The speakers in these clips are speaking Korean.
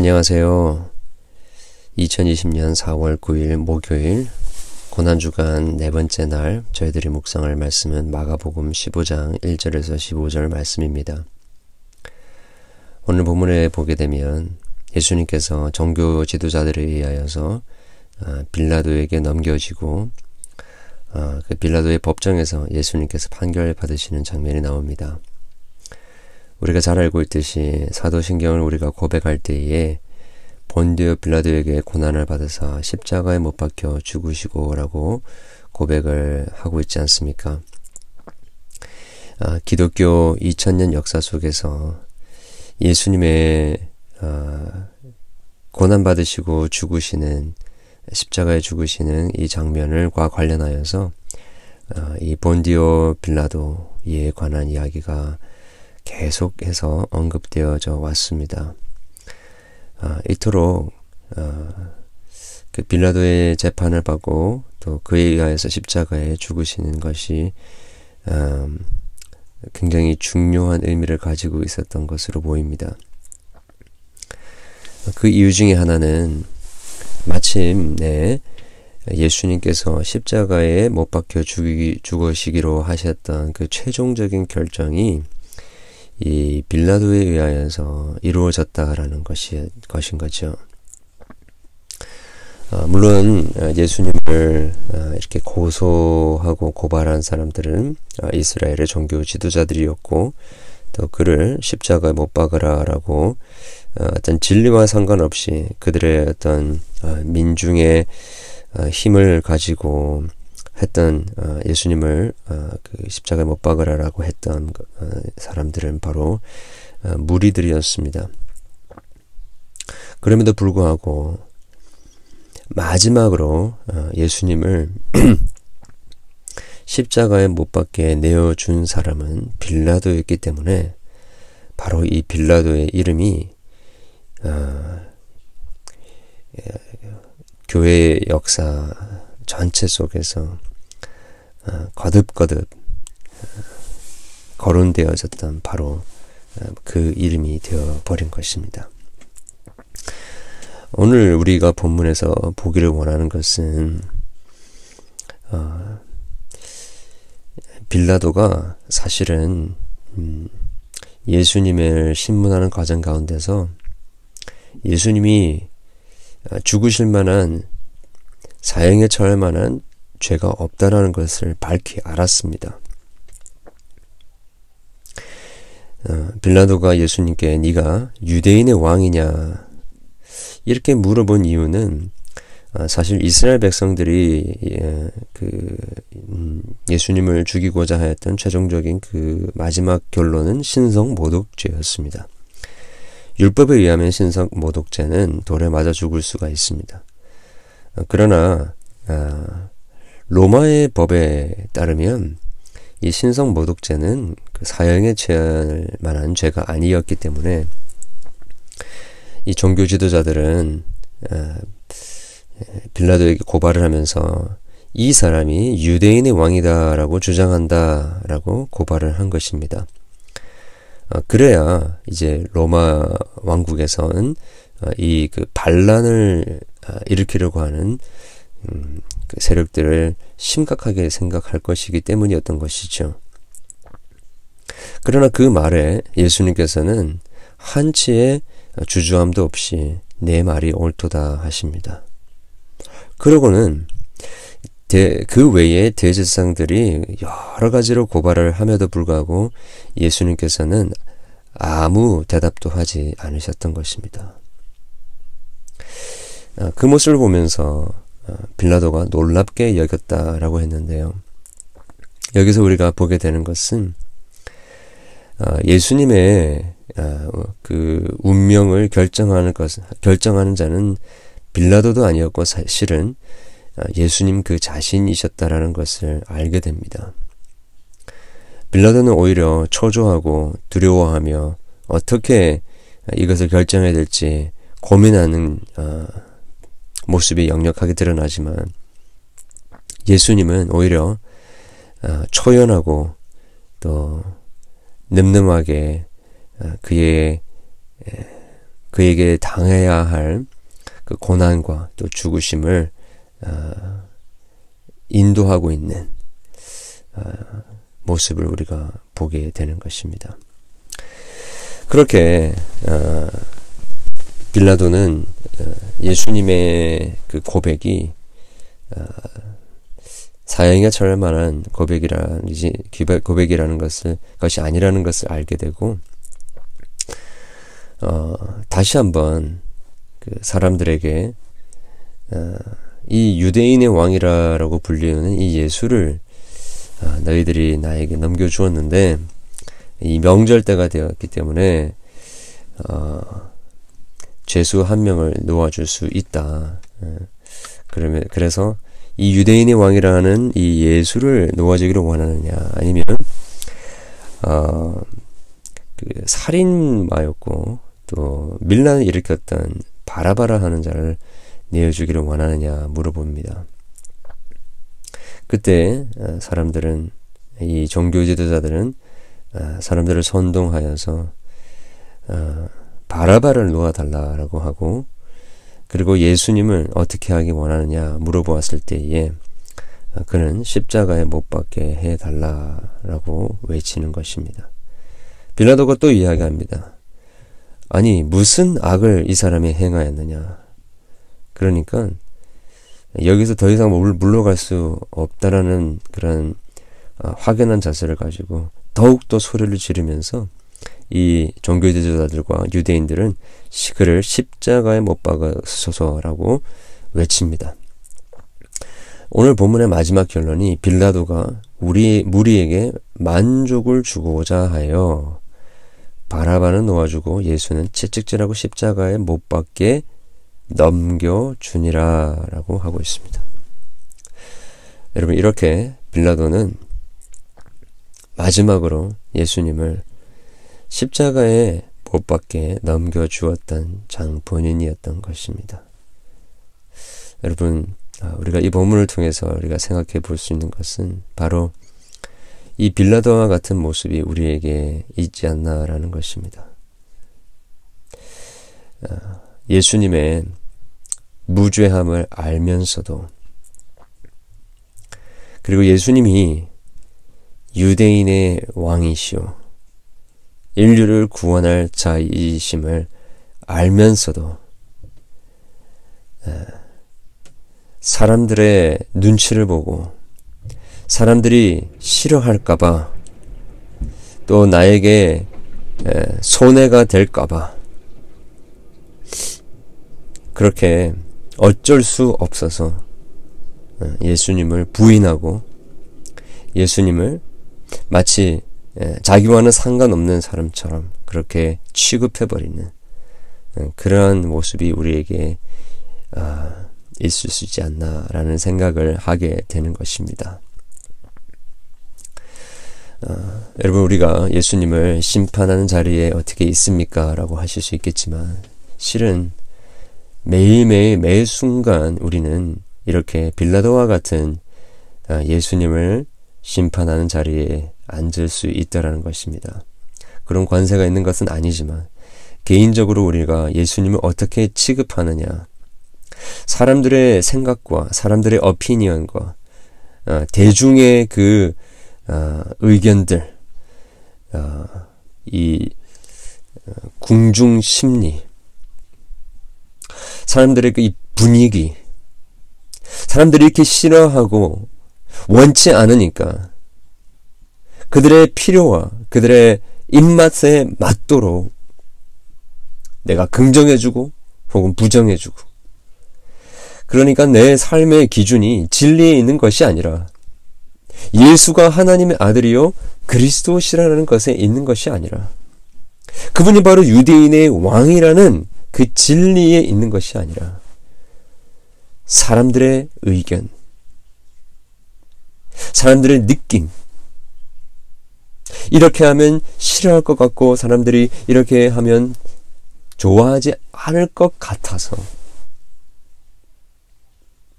안녕하세요. 2020년 4월 9일 목요일 고난주간 네 번째 날 저희들이 묵상할 말씀은 마가복음 15장 1절에서 15절 말씀입니다. 오늘 본문에 보게 되면 예수님께서 종교 지도자들에 의하여서 아, 빌라도에게 넘겨지고 아, 그 빌라도의 법정에서 예수님께서 판결 받으시는 장면이 나옵니다. 우리가 잘 알고 있듯이 사도신경을 우리가 고백할 때에 본디오 빌라도에게 고난을 받으사 십자가에 못 박혀 죽으시고라고 고백을 하고 있지 않습니까? 아, 기독교 2000년 역사 속에서 예수님의 아, 고난 받으시고 죽으시는 십자가에 죽으시는 이 장면을과 관련하여서 아, 이 본디오 빌라도에 관한 이야기가 계속해서 언급되어져 왔습니다. 아, 이토록 아, 그 빌라도의 재판을 받고 또 그에 의하여서 십자가에 죽으시는 것이 음, 굉장히 중요한 의미를 가지고 있었던 것으로 보입니다. 그 이유 중에 하나는 마침내 예수님께서 십자가에 못 박혀 죽이, 죽으시기로 하셨던 그 최종적인 결정이 이 빌라도에 의하여서 이루어졌다라는 것이 것인 거죠. 어, 물론 어, 예수님을 어, 이렇게 고소하고 고발한 사람들은 어, 이스라엘의 종교 지도자들이었고 또 그를 십자가에 못 박으라라고 어, 어떤 진리와 상관없이 그들의 어떤 어, 민중의 힘을 가지고 했던 어, 예수님을 어, 그 십자가에 못 박으라라고 했던 어, 사람들은 바로 무리들이었습니다. 그럼에도 불구하고 마지막으로 예수님을 십자가에 못 박게 내어준 사람은 빌라도였기 때문에 바로 이 빌라도의 이름이 교회의 역사 전체 속에서 어, 거듭거듭 어, 거론되어졌던 바로 어, 그 이름이 되어 버린 것입니다. 오늘 우리가 본문에서 보기를 원하는 것은 어, 빌라도가 사실은 음, 예수님을 신문하는 과정 가운데서 예수님이 죽으실 만한 사형에 처할 만한 죄가 없다라는 것을 밝히 알았습니다. 어, 빌라도가 예수님께 네가 유대인의 왕이냐 이렇게 물어본 이유는 어, 사실 이스라엘 백성들이 예, 그 음, 예수님을 죽이고자 하였던 최종적인 그 마지막 결론은 신성 모독죄였습니다. 율법에 의하면 신성 모독죄는 돌에 맞아 죽을 수가 있습니다. 어, 그러나 아, 로마의 법에 따르면 이 신성 모독죄는 그 사형에 처할 만한 죄가 아니었기 때문에 이 종교 지도자들은 아, 빌라도에게 고발을 하면서 이 사람이 유대인의 왕이다라고 주장한다라고 고발을 한 것입니다. 아, 그래야 이제 로마 왕국에서는 아, 이그 반란을 일으키려고 하는 음, 그 세력들을 심각하게 생각할 것이기 때문이었던 것이죠. 그러나 그 말에 예수님께서는 한치의 주저함도 없이 내 말이 옳도다 하십니다. 그러고는 대, 그 외에 대제상들이 여러 가지로 고발을 함에도 불구하고 예수님께서는 아무 대답도 하지 않으셨던 것입니다. 아, 그 모습을 보면서 어, 빌라도가 놀랍게 여겼다라고 했는데요. 여기서 우리가 보게 되는 것은 어, 예수님의 어, 그 운명을 결정하는 것 결정하는 자는 빌라도도 아니었고 사실은 예수님 그 자신이셨다라는 것을 알게 됩니다. 빌라도는 오히려 초조하고 두려워하며 어떻게 이것을 결정해야 될지 고민하는 모습이 역력하게 드러나지만 예수님은 오히려 어, 초연하고 또 늠름하게 어, 그의 그에게 당해야 할 그 고난과 또 죽으심을 어, 인도하고 있는 어, 모습을 우리가 보게 되는 것입니다. 그렇게 어, 빌라도는 어, 예수님의 그 고백이 어, 사형에 처할 만한 고백이라는 고백이라는 것을 것이 아니라는 것을 알게 되고 어, 다시 한번 그 사람들에게 어, 이 유대인의 왕이라고 불리는 이 예수를 어, 너희들이 나에게 넘겨주었는데 이 명절 때가 되었기 때문에 어, 죄수 한 명을 놓아줄 수 있다. 어, 그러면 그래서 이 유대인의 왕이라는 이 예수를 놓아주기를 원하느냐 아니면 어, 그 살인마였고 또 밀란을 일으켰던 바라바라 하는 자를 내어주기를 원하느냐 물어봅니다. 그때 어, 사람들은 이 종교 지도자들은 어, 사람들을 선동하여서 어, 바라바를 놓아달라라고 하고 그리고 예수님을 어떻게 하기 원하느냐 물어보았을 때에 그는 십자가에 못 박게 해달라라고 외치는 것입니다. 빌라도가 또 이야기합니다. 아니 무슨 악을 이 사람이 행하였느냐. 그러니까 여기서 더 이상 물러갈 수 없다라는 그런 확연한 자세를 가지고 더욱더 소리를 지르면서 이 종교 지도자들과 유대인들은 그를 십자가에 못 박아서서라고 외칩니다. 오늘 본문의 마지막 결론이 빌라도가 우리 무리에게 만족을 주고자 하여 바라바는 놓아주고 예수는 채찍질하고 십자가에 못 박게 넘겨 주니라라고 하고 있습니다. 여러분 이렇게 빌라도는 마지막으로 예수님을 십자가에 못 박게 넘겨주었던 장 본인이었던 것입니다. 여러분, 아, 우리가 이 본문을 통해서 우리가 생각해 볼 수 있는 것은 바로 이 빌라도와 같은 모습이 우리에게 있지 않나라는 것입니다. 아, 예수님의 무죄함을 알면서도 그리고 예수님이 유대인의 왕이시오. 인류를 구원할 자이심을 알면서도 사람들의 눈치를 보고 사람들이 싫어할까봐 또 나에게 손해가 될까봐 그렇게 어쩔 수 없어서 예수님을 부인하고 예수님을 마치 예, 자기와는 상관없는 사람처럼 그렇게 취급해버리는 예, 그러한 모습이 우리에게 아, 있을 수 있지 않나라는 생각을 하게 되는 것입니다. 어, 여러분 우리가 예수님을 심판하는 자리에 어떻게 있습니까? 라고 하실 수 있겠지만 실은 매일매일 매 순간 우리는 이렇게 빌라도와 같은 아, 예수님을 심판하는 자리에 앉을 수 있다라는 것입니다. 그런 관세가 있는 것은 아니지만 개인적으로 우리가 예수님을 어떻게 취급하느냐 사람들의 생각과 사람들의 어피니언과 어, 대중의 그 어, 의견들 어, 이 어, 궁중 심리 사람들의 그 분위기 사람들이 이렇게 싫어하고 원치 않으니까 그들의 필요와 그들의 입맛에 맞도록 내가 긍정해주고 혹은 부정해주고. 그러니까 내 삶의 기준이 진리에 있는 것이 아니라 예수가 하나님의 아들이요 그리스도시라는 것에 있는 것이 아니라 그분이 바로 유대인의 왕이라는 그 진리에 있는 것이 아니라 사람들의 의견, 사람들의 느낌, 이렇게 하면 싫어할 것 같고 사람들이 이렇게 하면 좋아하지 않을 것 같아서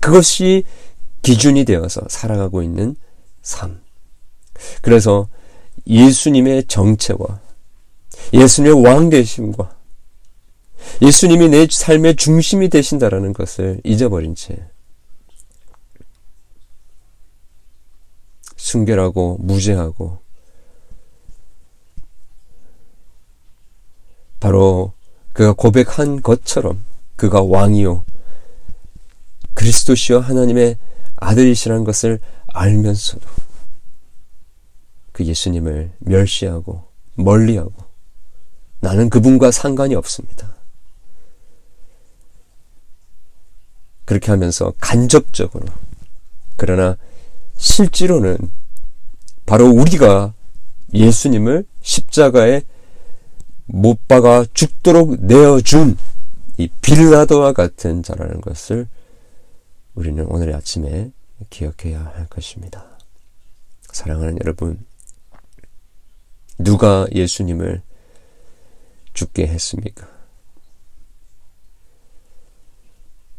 그것이 기준이 되어서 살아가고 있는 삶. 그래서 예수님의 정체와 예수님의 왕되심과 예수님이 내 삶의 중심이 되신다라는 것을 잊어버린 채 순결하고 무죄하고 바로 그가 고백한 것처럼 그가 왕이요 그리스도시여 하나님의 아들이시라는 것을 알면서도 그 예수님을 멸시하고 멀리하고 나는 그분과 상관이 없습니다. 그렇게 하면서 간접적으로 그러나 실제로는 바로 우리가 예수님을 십자가에 못 박아 죽도록 내어준 이 빌라도와 같은 자라는 것을 우리는 오늘 아침에 기억해야 할 것입니다. 사랑하는 여러분, 누가 예수님을 죽게 했습니까?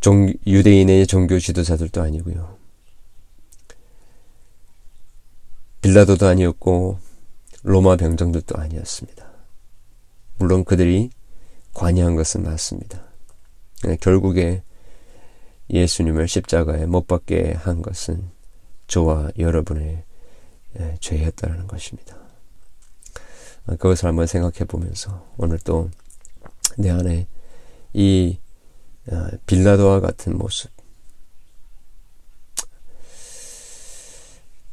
종, 유대인의 종교 지도자들도 아니고요. 빌라도도 아니었고 로마 병정들도 아니었습니다. 물론 그들이 관여한 것은 맞습니다. 결국에 예수님을 십자가에 못 박게 한 것은 저와 여러분의 죄였다는 것입니다. 그것을 한번 생각해 보면서 오늘 또 내 안에 이 어, 빌라도와 같은 모습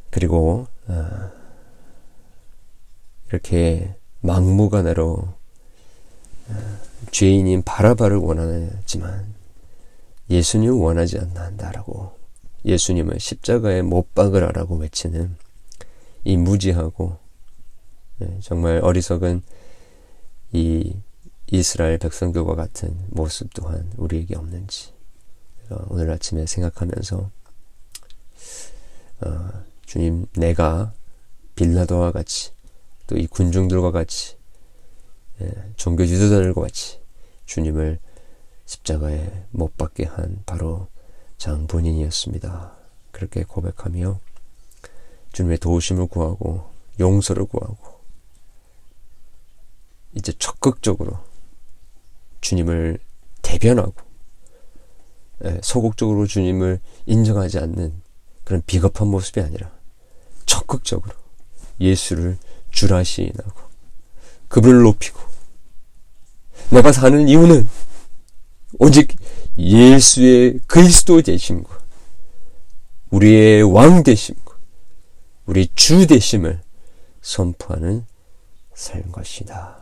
그리고 어, 이렇게 막무가내로 어, 죄인인 바라바를 원하지만 예수님 원하지 않나 한다라고 예수님을 십자가에 못 박으라라고 외치는 이 무지하고 예, 정말 어리석은 이 이스라엘 백성들과 같은 모습 또한 우리에게 없는지 오늘 아침에 생각하면서 어, 주님 내가 빌라도와 같이 또 이 군중들과 같이 예, 종교 지도자들과 같이 주님을 십자가에 못 박게 한 바로 장 본인이었습니다. 그렇게 고백하며 주님의 도우심을 구하고 용서를 구하고 이제 적극적으로 주님을 대변하고 예, 소극적으로 주님을 인정하지 않는 그런 비겁한 모습이 아니라 적극적으로 예수를 주라시인하고 그분을 높이고 내가 사는 이유는 오직 예수의 그리스도 되심과 우리의 왕 되심과 우리 주 되심을 선포하는 삶 것이다.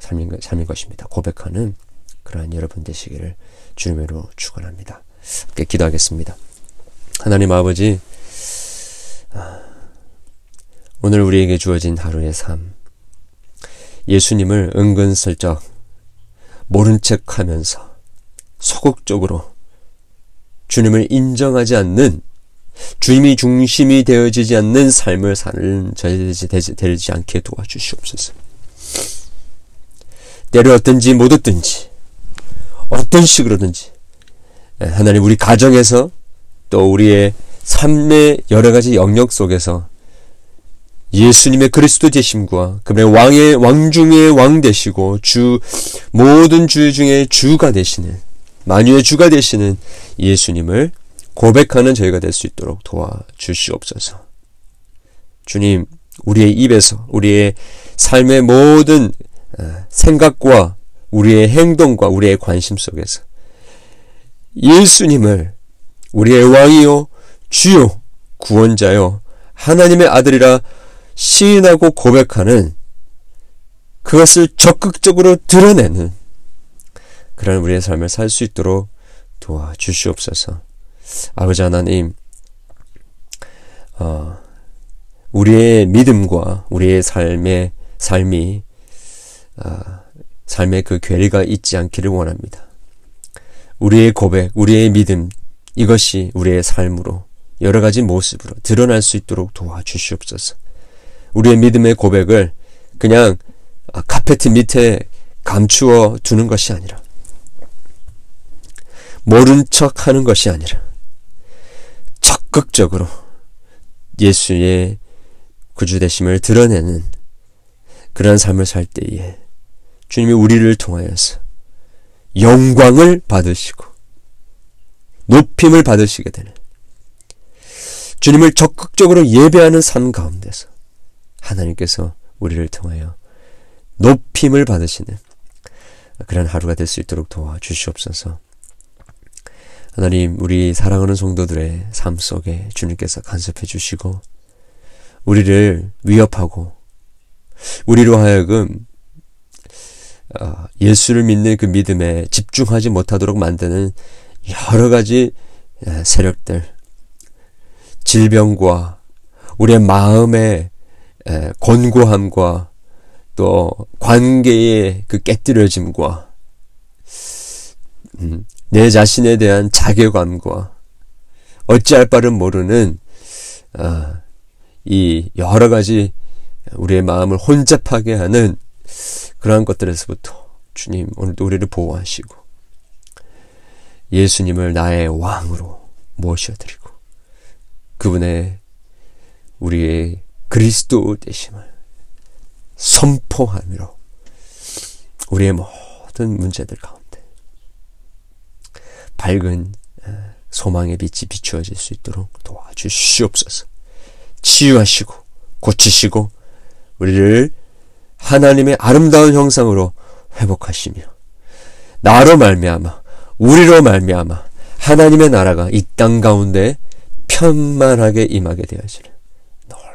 삶인, 삶인 것입니다. 고백하는 그러한 여러분 되시기를 주님으로 축원합니다. 함께 기도하겠습니다. 하나님 아버지 아, 오늘 우리에게 주어진 하루의 삶 예수님을 은근슬쩍 모른 척 하면서 소극적으로 주님을 인정하지 않는 주님이 중심이 되어지지 않는 삶을 사는 저희들이 되지 않게 도와주시옵소서. 때를 어떤지 못 얻든지 어떤 식으로든지 예, 하나님 우리 가정에서 또 우리의 삶의 여러 가지 영역 속에서 예수님의 그리스도 되심과 그분의 왕의 왕 중의 왕 되시고 주 모든 주 중에 주가 되시는 만유의 주가 되시는 예수님을 고백하는 저희가 될 수 있도록 도와주시옵소서. 주님, 우리의 입에서 우리의 삶의 모든 어, 생각과 우리의 행동과 우리의 관심 속에서 예수님을 우리의 왕이요 주요 구원자요 하나님의 아들이라 시인하고 고백하는 그것을 적극적으로 드러내는 그런 우리의 삶을 살 수 있도록 도와주시옵소서. 아버지 하나님, 어, 우리의 믿음과 우리의 삶의 삶이 아, 삶의 그 괴리가 있지 않기를 원합니다. 우리의 고백, 우리의 믿음, 이것이 우리의 삶으로 여러 가지 모습으로 드러날 수 있도록 도와주시옵소서. 우리의 믿음의 고백을 그냥 아, 카페트 밑에 감추어 두는 것이 아니라 모른 척 하는 것이 아니라 적극적으로 예수의 구주되심을 드러내는 그러한 삶을 살 때에 주님이 우리를 통하여서 영광을 받으시고 높임을 받으시게 되는 주님을 적극적으로 예배하는 삶 가운데서 하나님께서 우리를 통하여 높임을 받으시는 그런 하루가 될 수 있도록 도와주시옵소서. 하나님, 우리 사랑하는 성도들의 삶 속에 주님께서 간섭해 주시고, 우리를 위협하고, 우리로 하여금 어, 예수를 믿는 그 믿음에 집중하지 못하도록 만드는 여러 가지 세력들, 질병과 우리의 마음의 곤고함과 또 관계의 그 깨뜨려짐과 음, 내 자신에 대한 자괴감과 어찌할 바를 모르는 아, 이 여러 가지 우리의 마음을 혼잡하게 하는 그러한 것들에서부터 주님 오늘도 우리를 보호하시고 예수님을 나의 왕으로 모셔드리고 그분의 우리의 그리스도 되심을 선포함으로 우리의 모든 문제들 가운데 밝은 소망의 빛이 비추어질 수 있도록 도와주시옵소서. 치유하시고 고치시고 우리를 하나님의 아름다운 형상으로 회복하시며 나로 말미암아 우리로 말미암아 하나님의 나라가 이 땅 가운데 편만하게 임하게 되어지는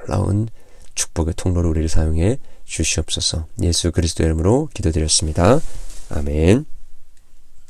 놀라운 축복의 통로로 우리를 사용해 주시옵소서. 예수 그리스도의 이름으로 기도드렸습니다. 아멘.